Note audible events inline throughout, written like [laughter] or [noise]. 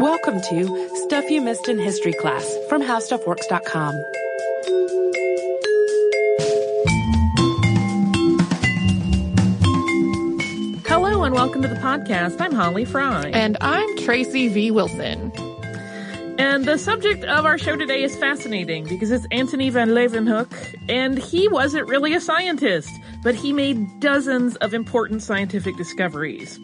Welcome to Stuff You Missed in History class from HowStuffWorks.com. Hello and welcome to the podcast. I'm Holly Fry. And I'm Tracy V. Wilson. And the subject of our show today is fascinating because it's Antony van Leeuwenhoek, and he wasn't really a scientist, but he made dozens of important scientific discoveries.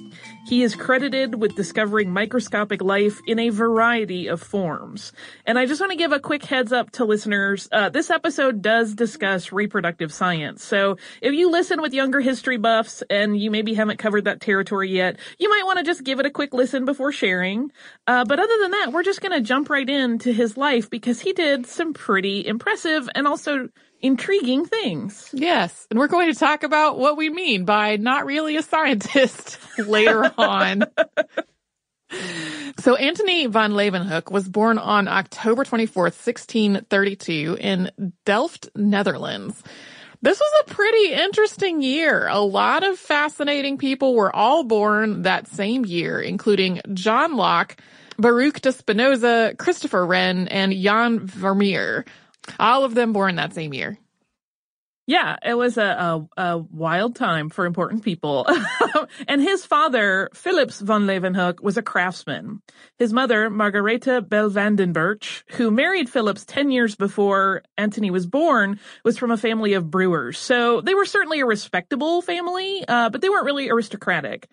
He is credited with discovering microscopic life in a variety of forms. And I just want to give a quick heads up to listeners. Uh, this episode does discuss reproductive science. So if you listen with younger history buffs and you maybe haven't covered that territory yet, you might want to just give it a quick listen before sharing. Uh, but other than that, we're just going to jump right into his life because he did some pretty impressive and also intriguing things. Yes. And we're going to talk about what we mean by not really a scientist [laughs] later on. So Antony van Leeuwenhoek was born on October 24th, 1632 in Delft, Netherlands. This was a pretty interesting year. A lot of fascinating people were all born that same year, including John Locke, Baruch de Spinoza, Christopher Wren, and Jan Vermeer. All of them born that same year. Yeah, it was a, a, a wild time for important people. [laughs] and his father, Philips von Leeuwenhoek, was a craftsman. His mother, Margaretha Belvandenburch, who married Philips 10 years before Antony was born, was from a family of brewers. So they were certainly a respectable family, uh, but they weren't really aristocratic.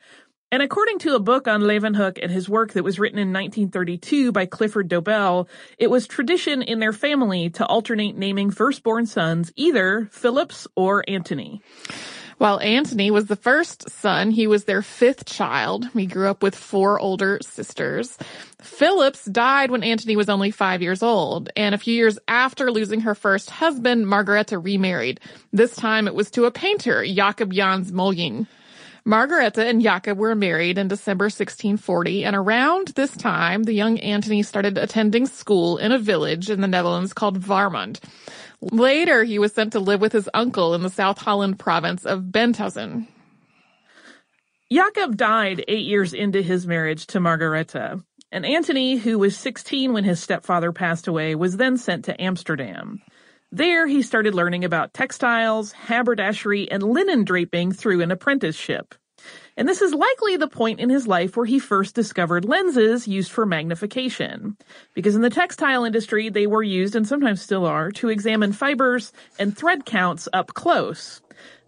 And according to a book on Leeuwenhoek and his work that was written in 1932 by Clifford Dobell, it was tradition in their family to alternate naming firstborn sons either Philips or Antony. While Antony was the first son, he was their fifth child. He grew up with four older sisters. Philips died when Antony was only five years old, and a few years after losing her first husband, Margaretha remarried. This time it was to a painter, Jacob Jansz Molying. Margaretha and Jacob were married in December 1640, and around this time, the young Antony started attending school in a village in the Netherlands called Warmond. Later, he was sent to live with his uncle in the South Holland province of Benthuizen. Jacob died eight years into his marriage to Margaretha, and Antony, who was 16 when his stepfather passed away, was then sent to Amsterdam. There, he started learning about textiles, haberdashery, and linen draping through an apprenticeship. And this is likely the point in his life where he first discovered lenses used for magnification. Because in the textile industry, they were used, and sometimes still are, to examine fibers and thread counts up close.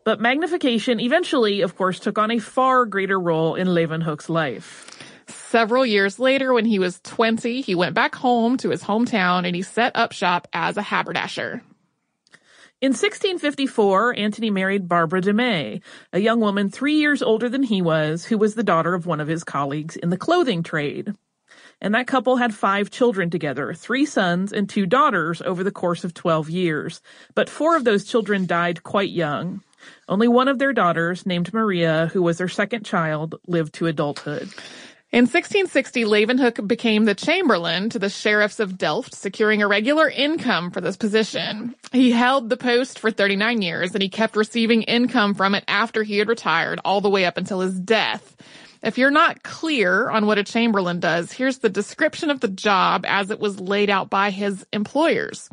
But magnification eventually, of course, took on a far greater role in Leeuwenhoek's life. Several years later, when he was 20, he went back home to his hometown and he set up shop as a haberdasher. In 1654, Antony married Barbara de Mey, a young woman three years older than he was, who was the daughter of one of his colleagues in the clothing trade. And that couple had five children together, three sons and two daughters over the course of 12 years. But four of those children died quite young. Only one of their daughters, named Maria, who was their second child, lived to adulthood. In 1660, Leeuwenhoek became the chamberlain to the sheriffs of Delft, securing a regular income for this position. He held the post for 39 years and he kept receiving income from it after he had retired all the way up until his death. If you're not clear on what a chamberlain does, here's the description of the job as it was laid out by his employers.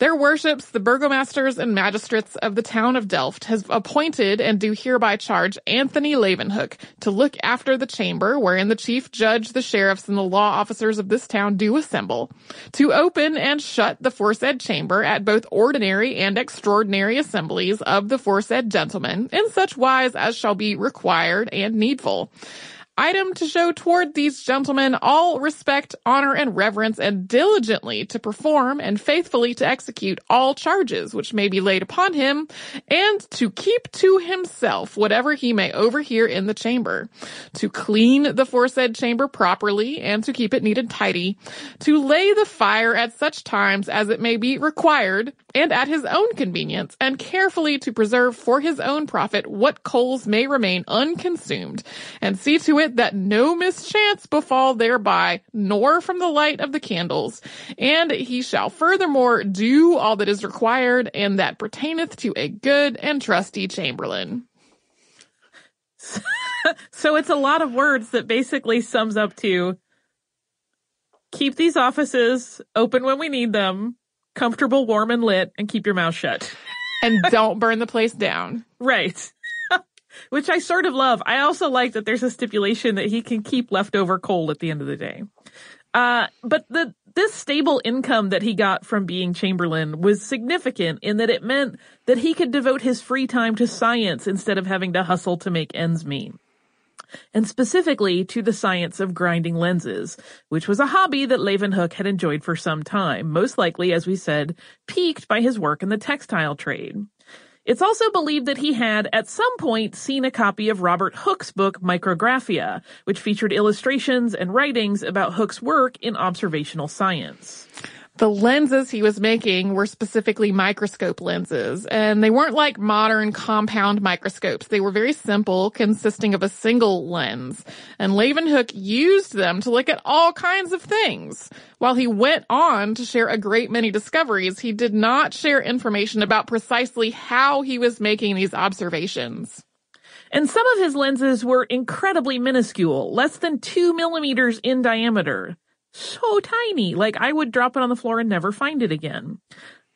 Their worships, the burgomasters and magistrates of the town of Delft, has appointed and do hereby charge Anthony Leeuwenhoek to look after the chamber wherein the chief judge, the sheriffs, and the law officers of this town do assemble, to open and shut the foresaid chamber at both ordinary and extraordinary assemblies of the foresaid gentlemen in such wise as shall be required and needful item to show toward these gentlemen all respect, honor, and reverence, and diligently to perform and faithfully to execute all charges which may be laid upon him, and to keep to himself whatever he may overhear in the chamber, to clean the foresaid chamber properly, and to keep it neat and tidy, to lay the fire at such times as it may be required, and at his own convenience, and carefully to preserve for his own profit what coals may remain unconsumed, and see to it it that no mischance befall thereby, nor from the light of the candles. And he shall furthermore do all that is required, and that pertaineth to a good and trusty chamberlain. [laughs] so it's a lot of words that basically sums up to keep these offices open when we need them, comfortable, warm, and lit, and keep your mouth shut. and don't burn the place down. [laughs] Right which I sort of love. I also like that there's a stipulation that he can keep leftover coal at the end of the day. Uh, but the this stable income that he got from being Chamberlain was significant in that it meant that he could devote his free time to science instead of having to hustle to make ends meet. And specifically to the science of grinding lenses, which was a hobby that Leeuwenhoek had enjoyed for some time, most likely, as we said, piqued by his work in the textile trade. It's also believed that he had, at some point, seen a copy of Robert Hooke's book Micrographia, which featured illustrations and writings about Hooke's work in observational science. The lenses he was making were specifically microscope lenses, and they weren't like modern compound microscopes. They were very simple, consisting of a single lens. And Leeuwenhoek used them to look at all kinds of things. While he went on to share a great many discoveries, he did not share information about precisely how he was making these observations. And some of his lenses were incredibly minuscule, less than two millimeters in diameter so tiny. Like I would drop it on the floor and never find it again.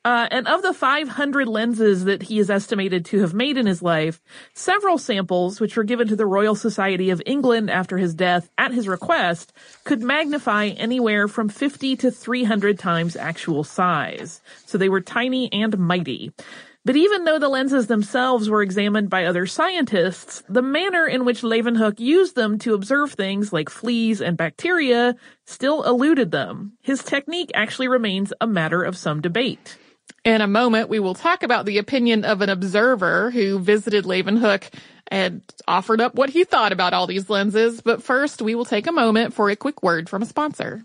Uh, and of the 500 lenses that he is estimated to have made in his life, several samples, which were given to the Royal Society of England after his death at his request, could magnify anywhere from 50 to 300 times actual size. So they were tiny and mighty. But even though the lenses themselves were examined by other scientists, the manner in which Leeuwenhoek used them to observe things like fleas and bacteria still eluded them. His technique actually remains a matter of some debate. In a moment, we will talk about the opinion of an observer who visited Leeuwenhoek and offered up what he thought about all these lenses. But first, we will take a moment for a quick word from a sponsor.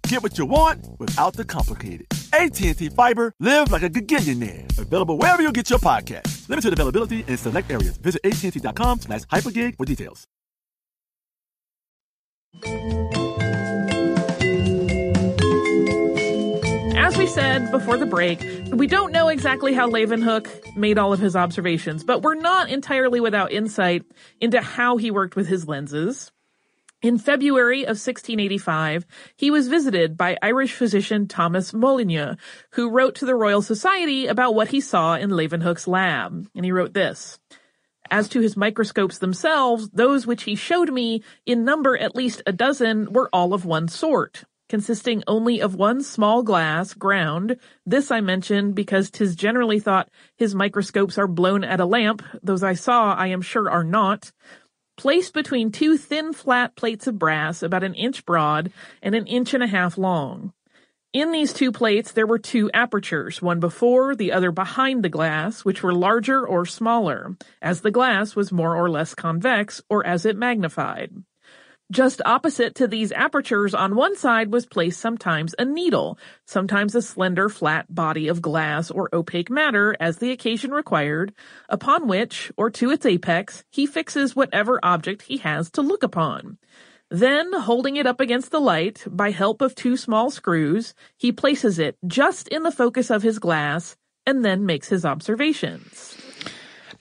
Get what you want without the complicated. AT&T Fiber, live like a gigillionaire. Available wherever you get your podcast. Limited availability in select areas. Visit AT&T.com slash hypergig for details. As we said before the break, we don't know exactly how Leeuwenhoek made all of his observations, but we're not entirely without insight into how he worked with his lenses. In February of 1685, he was visited by Irish physician Thomas Molyneux, who wrote to the Royal Society about what he saw in Leeuwenhoek's lab. And he wrote this. As to his microscopes themselves, those which he showed me, in number at least a dozen, were all of one sort consisting only of one small glass, ground. This I mention because 'tis generally thought his microscopes are blown at a lamp, those I saw I am sure are not, placed between two thin flat plates of brass about an inch broad and an inch and a half long. In these two plates there were two apertures, one before, the other behind the glass, which were larger or smaller, as the glass was more or less convex, or as it magnified. Just opposite to these apertures on one side was placed sometimes a needle, sometimes a slender flat body of glass or opaque matter as the occasion required, upon which, or to its apex, he fixes whatever object he has to look upon. Then, holding it up against the light, by help of two small screws, he places it just in the focus of his glass, and then makes his observations.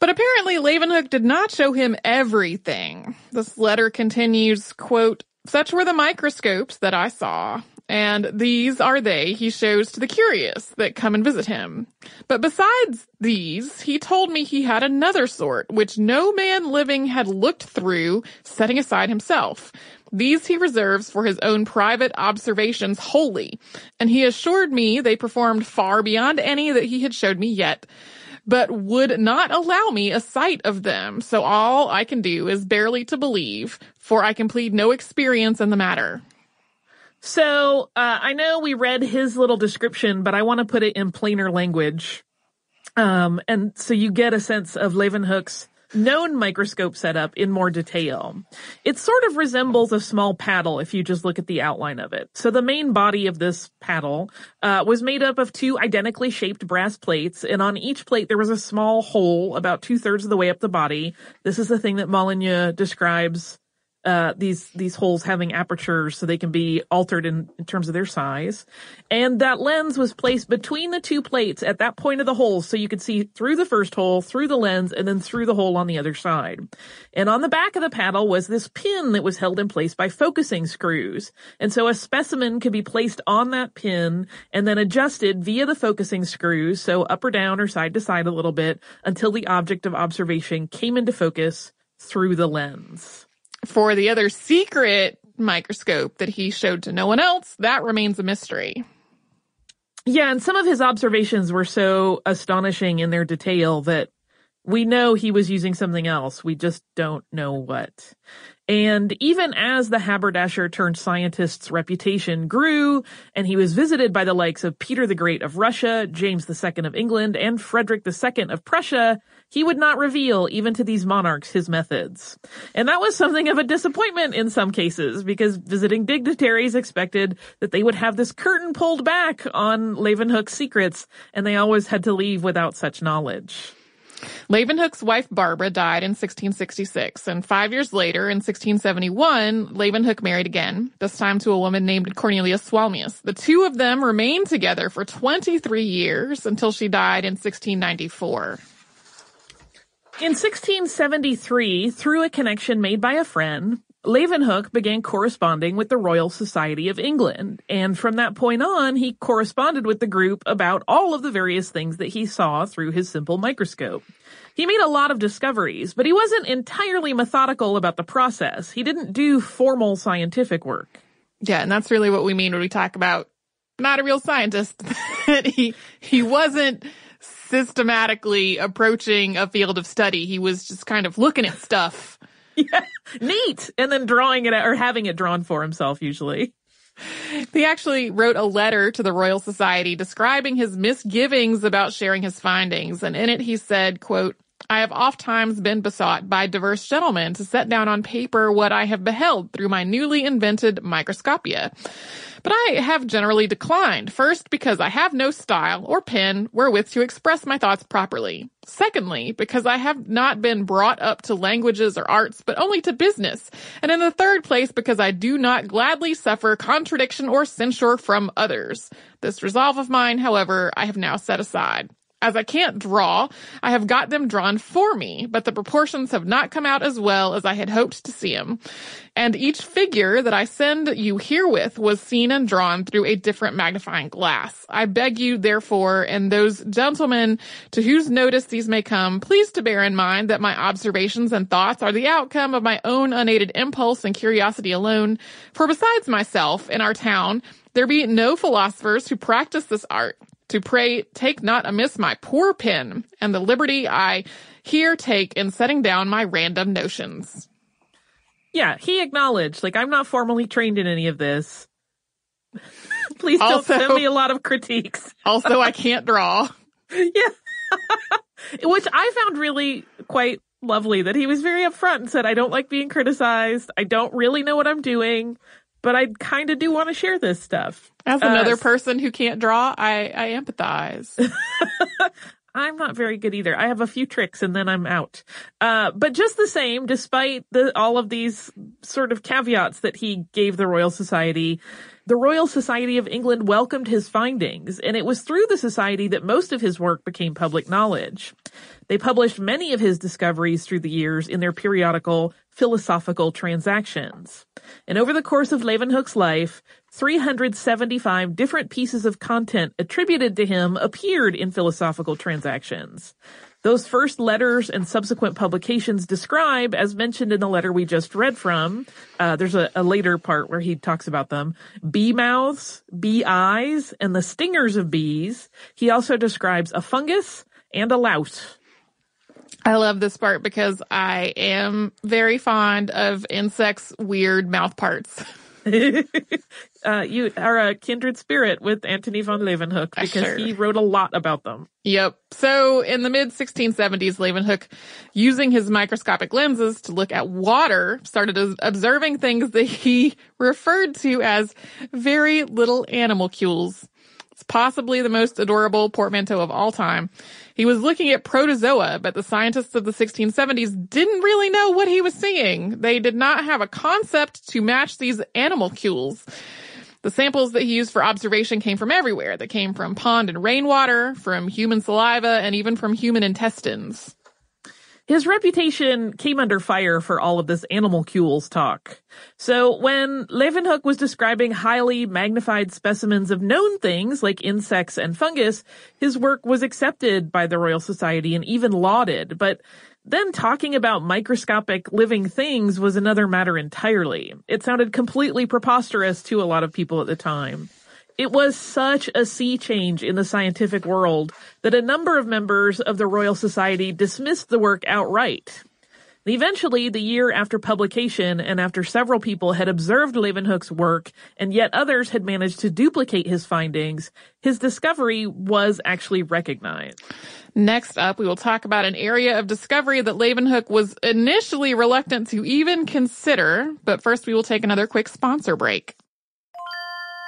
But apparently Leeuwenhoek did not show him everything. This letter continues, quote, such were the microscopes that I saw, and these are they he shows to the curious that come and visit him. But besides these, he told me he had another sort, which no man living had looked through, setting aside himself. These he reserves for his own private observations wholly, and he assured me they performed far beyond any that he had showed me yet but would not allow me a sight of them. So all I can do is barely to believe, for I can plead no experience in the matter. So, uh, I know we read his little description, but I want to put it in plainer language. Um, and so you get a sense of Leeuwenhoek's known microscope setup in more detail. It sort of resembles a small paddle if you just look at the outline of it. So the main body of this paddle uh, was made up of two identically shaped brass plates, and on each plate there was a small hole about two thirds of the way up the body. This is the thing that Molyneux describes uh, these these holes having apertures so they can be altered in, in terms of their size. And that lens was placed between the two plates at that point of the hole so you could see through the first hole, through the lens, and then through the hole on the other side. And on the back of the paddle was this pin that was held in place by focusing screws. And so a specimen could be placed on that pin and then adjusted via the focusing screws, so up or down or side to side a little bit, until the object of observation came into focus through the lens. For the other secret microscope that he showed to no one else, that remains a mystery. Yeah, and some of his observations were so astonishing in their detail that we know he was using something else. We just don't know what. And even as the haberdasher turned scientist's reputation grew, and he was visited by the likes of Peter the Great of Russia, James II of England, and Frederick II of Prussia, he would not reveal even to these monarchs his methods. And that was something of a disappointment in some cases, because visiting dignitaries expected that they would have this curtain pulled back on Leeuwenhoek's secrets, and they always had to leave without such knowledge. Leeuwenhoek's wife Barbara died in 1666, and five years later, in 1671, Leeuwenhoek married again, this time to a woman named Cornelia Swalmius. The two of them remained together for 23 years until she died in 1694. In 1673, through a connection made by a friend, Leeuwenhoek began corresponding with the Royal Society of England, and from that point on, he corresponded with the group about all of the various things that he saw through his simple microscope. He made a lot of discoveries, but he wasn't entirely methodical about the process. He didn't do formal scientific work. Yeah, and that's really what we mean when we talk about not a real scientist. [laughs] he he wasn't systematically approaching a field of study. He was just kind of looking at stuff [laughs] yeah, neat. And then drawing it or having it drawn for himself usually. He actually wrote a letter to the Royal Society describing his misgivings about sharing his findings. And in it he said, quote, I have oft times been besought by diverse gentlemen to set down on paper what I have beheld through my newly invented microscopia. But I have generally declined, first because I have no style or pen wherewith to express my thoughts properly. Secondly, because I have not been brought up to languages or arts, but only to business. And in the third place, because I do not gladly suffer contradiction or censure from others. This resolve of mine, however, I have now set aside. As I can't draw, I have got them drawn for me, but the proportions have not come out as well as I had hoped to see them. And each figure that I send you herewith was seen and drawn through a different magnifying glass. I beg you, therefore, and those gentlemen to whose notice these may come, please to bear in mind that my observations and thoughts are the outcome of my own unaided impulse and curiosity alone. For besides myself in our town, there be no philosophers who practice this art to pray, take not amiss my poor pen and the liberty I here take in setting down my random notions. Yeah, he acknowledged, like, I'm not formally trained in any of this. [laughs] Please don't send me a lot of critiques. [laughs] also, I can't draw. [laughs] Yeah. Which I found really quite lovely that he was very upfront and said, I don't like being criticized. I don't really know what I'm doing but I kind of do want to share this stuff. As another uh, person who can't draw, I, I empathize. [laughs] I'm not very good either. I have a few tricks and then I'm out. Uh, but just the same, despite the, all of these sort of caveats that he gave the Royal Society, the Royal Society of England welcomed his findings, and it was through the Society that most of his work became public knowledge. They published many of his discoveries through the years in their periodical Philosophical Transactions. And over the course of Leeuwenhoek's life, 375 different pieces of content attributed to him appeared in Philosophical Transactions. Those first letters and subsequent publications describe, as mentioned in the letter we just read from, uh, there's a, a, later part where he talks about them, bee mouths, bee eyes, and the stingers of bees. He also describes a fungus and a louse. I love this part because I am very fond of insects' weird mouth parts. [laughs] [laughs] uh, you are a kindred spirit with Antony von Leeuwenhoek because Sure. he wrote a lot about them. Yep. So in the mid 1670s, Leeuwenhoek, using his microscopic lenses to look at water, started observing things that he [laughs] referred to as very little animalcules. It's possibly the most adorable portmanteau of all time. He was looking at protozoa, but the scientists of the 1670s didn't really know what he was seeing. They did not have a concept to match these animalcules. The samples that he used for observation came from everywhere. They came from pond and rainwater, from human saliva, and even from human intestines. His reputation came under fire for all of this animalcules talk. So when Leeuwenhoek was describing highly magnified specimens of known things like insects and fungus, his work was accepted by the Royal Society and even lauded. But then talking about microscopic living things was another matter entirely. It sounded completely preposterous to a lot of people at the time. It was such a sea change in the scientific world that a number of members of the Royal Society dismissed the work outright. Eventually, the year after publication and after several people had observed Leeuwenhoek's work and yet others had managed to duplicate his findings, his discovery was actually recognized. Next up, we will talk about an area of discovery that Leeuwenhoek was initially reluctant to even consider. But first, we will take another quick sponsor break.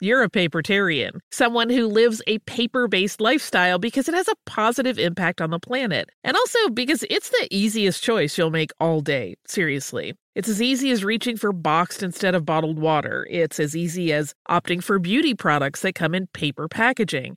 you're a papertarian, someone who lives a paper based lifestyle because it has a positive impact on the planet. And also because it's the easiest choice you'll make all day. Seriously. It's as easy as reaching for boxed instead of bottled water. It's as easy as opting for beauty products that come in paper packaging.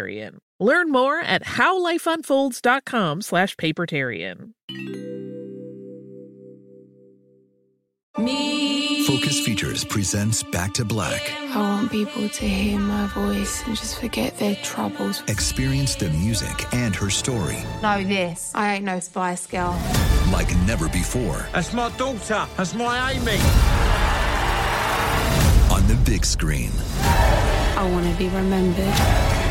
Learn more at howlifeunfolds.com slash papertarian. Focus Features presents Back to Black. I want people to hear my voice and just forget their troubles. Experience the music and her story Know this. I ain't no Spice Girl. like never before That's my daughter. That's my Amy. on the big screen. I want to be remembered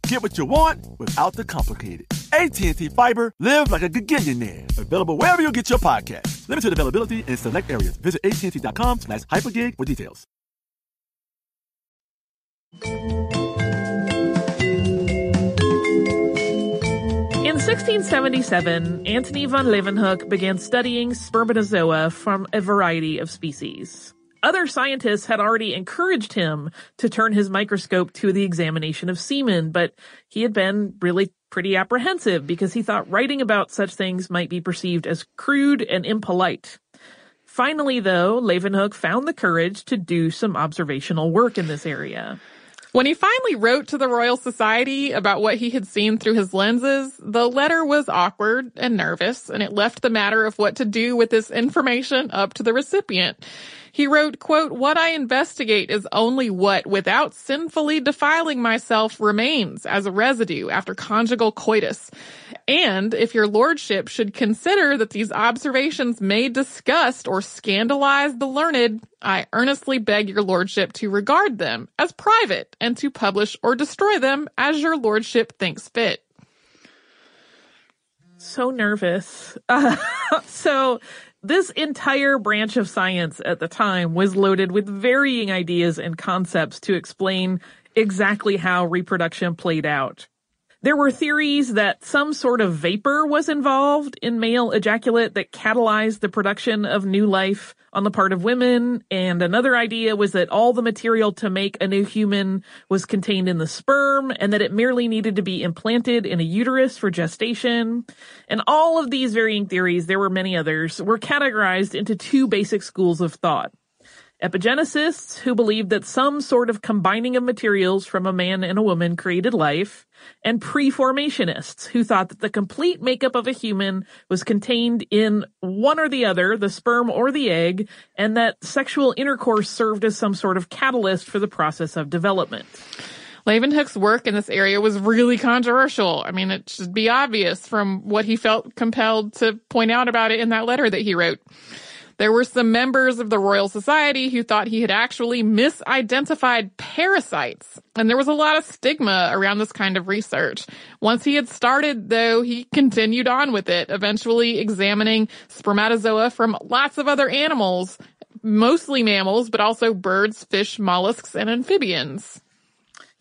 Get what you want without the complicated. AT&T Fiber, live like a gigillionaire. Available wherever you get your podcast. Limited availability in select areas. Visit AT&T.com slash hypergig for details. In 1677, Antony von Leeuwenhoek began studying spermatozoa from a variety of species. Other scientists had already encouraged him to turn his microscope to the examination of semen, but he had been really pretty apprehensive because he thought writing about such things might be perceived as crude and impolite. Finally, though, Leeuwenhoek found the courage to do some observational work in this area. When he finally wrote to the Royal Society about what he had seen through his lenses, the letter was awkward and nervous, and it left the matter of what to do with this information up to the recipient. He wrote, quote, what I investigate is only what, without sinfully defiling myself, remains as a residue after conjugal coitus. And if your lordship should consider that these observations may disgust or scandalize the learned, I earnestly beg your lordship to regard them as private and to publish or destroy them as your lordship thinks fit so nervous. Uh, [laughs] so this entire branch of science at the time was loaded with varying ideas and concepts to explain exactly how reproduction played out. There were theories that some sort of vapor was involved in male ejaculate that catalyzed the production of new life on the part of women. And another idea was that all the material to make a new human was contained in the sperm and that it merely needed to be implanted in a uterus for gestation. And all of these varying theories, there were many others, were categorized into two basic schools of thought epigeneticists who believed that some sort of combining of materials from a man and a woman created life, and preformationists who thought that the complete makeup of a human was contained in one or the other, the sperm or the egg, and that sexual intercourse served as some sort of catalyst for the process of development. Leeuwenhoek's work in this area was really controversial. I mean, it should be obvious from what he felt compelled to point out about it in that letter that he wrote. There were some members of the Royal Society who thought he had actually misidentified parasites. And there was a lot of stigma around this kind of research. Once he had started, though, he continued on with it, eventually examining spermatozoa from lots of other animals, mostly mammals, but also birds, fish, mollusks, and amphibians.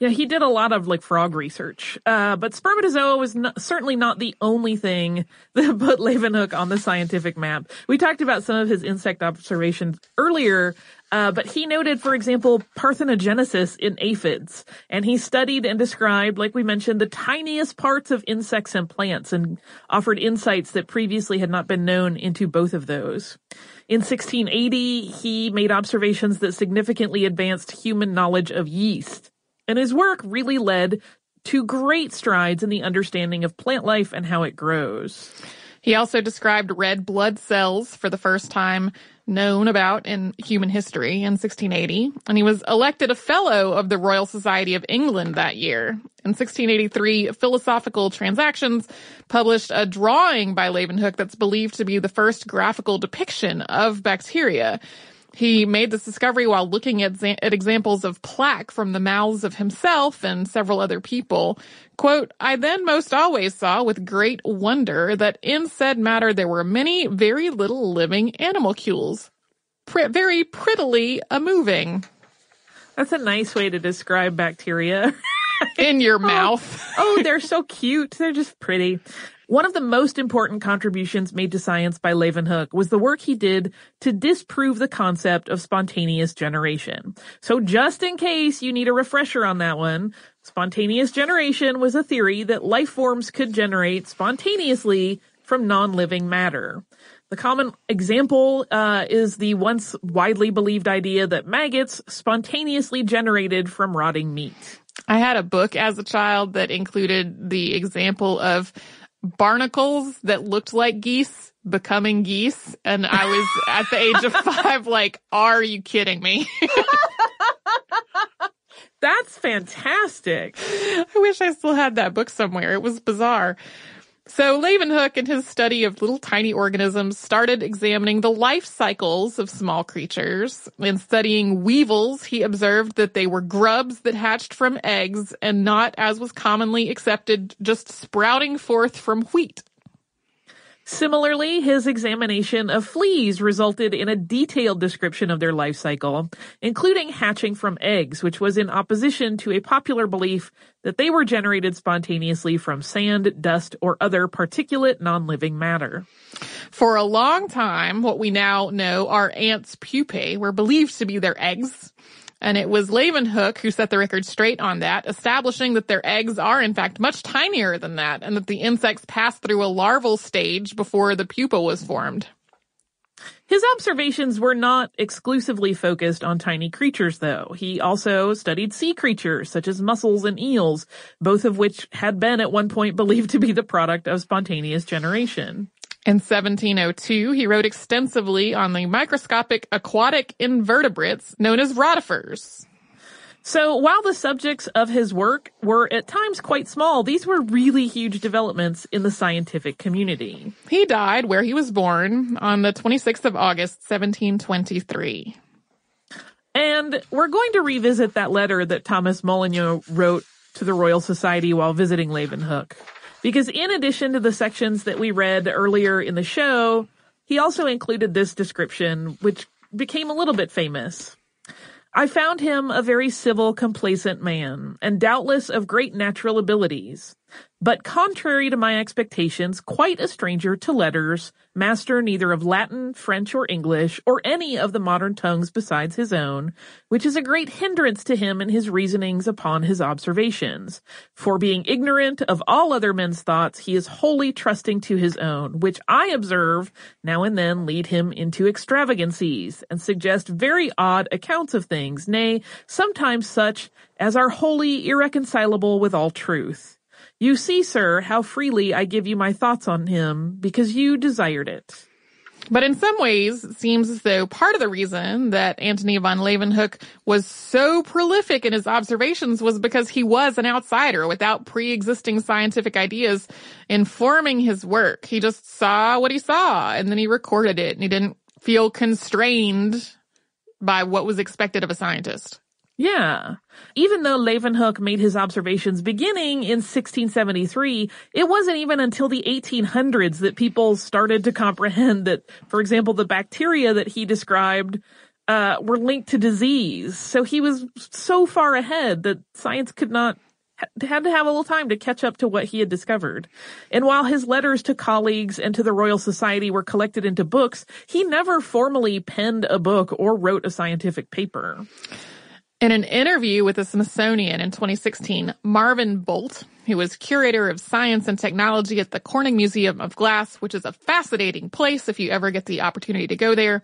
Yeah, he did a lot of like frog research. Uh, but spermatozoa was certainly not the only thing [laughs] that put Leeuwenhoek on the scientific map. We talked about some of his insect observations earlier, uh, but he noted, for example, parthenogenesis in aphids, and he studied and described, like we mentioned, the tiniest parts of insects and plants and offered insights that previously had not been known into both of those. In 1680, he made observations that significantly advanced human knowledge of yeast and his work really led to great strides in the understanding of plant life and how it grows. He also described red blood cells for the first time known about in human history in 1680, and he was elected a fellow of the Royal Society of England that year. In 1683, Philosophical Transactions published a drawing by Leeuwenhoek that's believed to be the first graphical depiction of bacteria. He made this discovery while looking at, at examples of plaque from the mouths of himself and several other people. Quote, I then most always saw with great wonder that in said matter there were many very little living animalcules, pr- very prettily a moving. That's a nice way to describe bacteria. [laughs] in your oh, mouth. oh, oh, they're so cute. They're just pretty. One of the most important contributions made to science by Leeuwenhoek was the work he did to disprove the concept of spontaneous generation. So just in case you need a refresher on that one, spontaneous generation was a theory that life forms could generate spontaneously from non-living matter. The common example uh, is the once widely believed idea that maggots spontaneously generated from rotting meat. I had a book as a child that included the example of barnacles that looked like geese becoming geese. And I was at the age of [laughs] five, like, are you kidding me? That's fantastic. I wish I still had that book somewhere. It was bizarre. So Leeuwenhoek, in his study of little tiny organisms, started examining the life cycles of small creatures. In studying weevils, he observed that they were grubs that hatched from eggs and not, as was commonly accepted, just sprouting forth from wheat. Similarly, his examination of fleas resulted in a detailed description of their life cycle, including hatching from eggs, which was in opposition to a popular belief that they were generated spontaneously from sand, dust, or other particulate non-living matter. For a long time, what we now know are ants' pupae were believed to be their eggs. And it was Leeuwenhoek who set the record straight on that, establishing that their eggs are in fact much tinier than that and that the insects pass through a larval stage before the pupa was formed. His observations were not exclusively focused on tiny creatures though. He also studied sea creatures such as mussels and eels, both of which had been at one point believed to be the product of spontaneous generation. In 1702, he wrote extensively on the microscopic aquatic invertebrates known as rotifers. So while the subjects of his work were at times quite small, these were really huge developments in the scientific community. He died where he was born on the 26th of August, 1723. And we're going to revisit that letter that Thomas Molyneux wrote to the Royal Society while visiting Leeuwenhoek. Because in addition to the sections that we read earlier in the show, he also included this description, which became a little bit famous. I found him a very civil, complacent man, and doubtless of great natural abilities but contrary to my expectations, quite a stranger to letters, master neither of Latin, French, or English, or any of the modern tongues besides his own, which is a great hindrance to him in his reasonings upon his observations. For being ignorant of all other men's thoughts, he is wholly trusting to his own, which I observe now and then lead him into extravagancies, and suggest very odd accounts of things, nay, sometimes such as are wholly irreconcilable with all truth. You see, sir, how freely I give you my thoughts on him because you desired it. But in some ways, it seems as though part of the reason that Antony von Leeuwenhoek was so prolific in his observations was because he was an outsider without pre-existing scientific ideas informing his work. He just saw what he saw and then he recorded it and he didn't feel constrained by what was expected of a scientist. Yeah. Even though Leeuwenhoek made his observations beginning in 1673, it wasn't even until the 1800s that people started to comprehend that, for example, the bacteria that he described uh, were linked to disease. So he was so far ahead that science could not had to have a little time to catch up to what he had discovered. And while his letters to colleagues and to the Royal Society were collected into books, he never formally penned a book or wrote a scientific paper. In an interview with the Smithsonian in 2016, Marvin Bolt, who was curator of science and technology at the Corning Museum of Glass, which is a fascinating place if you ever get the opportunity to go there,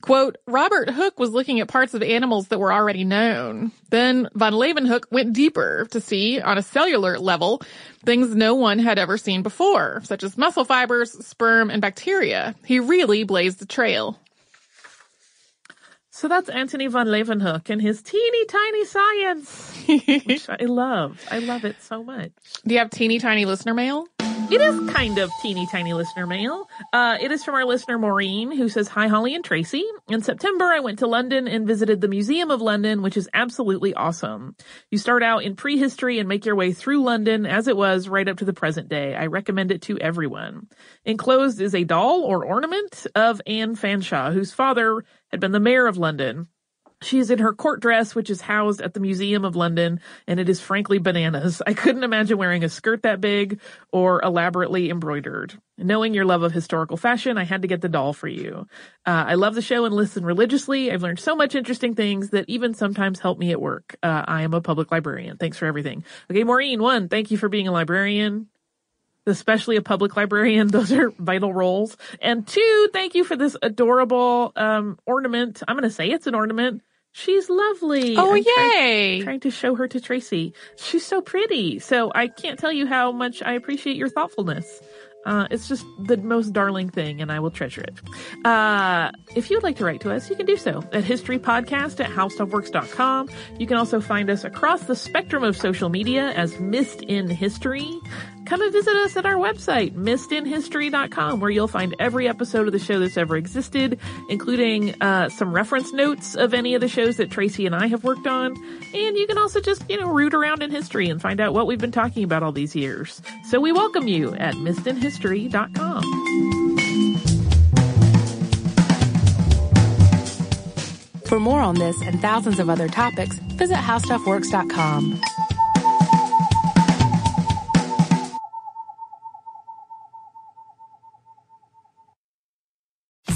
quote, Robert Hooke was looking at parts of animals that were already known. Then von Leeuwenhoek went deeper to see, on a cellular level, things no one had ever seen before, such as muscle fibers, sperm, and bacteria. He really blazed the trail. So that's Antony von Leeuwenhoek and his teeny tiny science, which I love. I love it so much. [laughs] Do you have teeny tiny listener mail? It is kind of teeny tiny listener mail. Uh, it is from our listener Maureen, who says, Hi, Holly and Tracy. In September, I went to London and visited the Museum of London, which is absolutely awesome. You start out in prehistory and make your way through London as it was right up to the present day. I recommend it to everyone. Enclosed is a doll or ornament of Anne Fanshawe, whose father had been the mayor of London. She is in her court dress, which is housed at the Museum of London, and it is frankly bananas. I couldn't imagine wearing a skirt that big or elaborately embroidered. Knowing your love of historical fashion, I had to get the doll for you. Uh, I love the show and listen religiously. I've learned so much interesting things that even sometimes help me at work. Uh, I am a public librarian. Thanks for everything. Okay, Maureen, one, thank you for being a librarian especially a public librarian. [laughs] Those are vital roles. And two, thank you for this adorable um, ornament. I'm going to say it's an ornament. She's lovely. Oh, I'm yay. Trying, trying, to show her to Tracy. She's so pretty. So I can't tell you how much I appreciate your thoughtfulness. Uh, it's just the most darling thing, and I will treasure it. Uh, if you would like to write to us, you can do so at historypodcast at howstuffworks.com. You can also find us across the spectrum of social media as Missed in History come and visit us at our website, missedinhistory.com, where you'll find every episode of the show that's ever existed, including uh, some reference notes of any of the shows that Tracy and I have worked on. And you can also just, you know, root around in history and find out what we've been talking about all these years. So we welcome you at missedinhistory.com. For more on this and thousands of other topics, visit howstuffworks.com.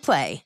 Play.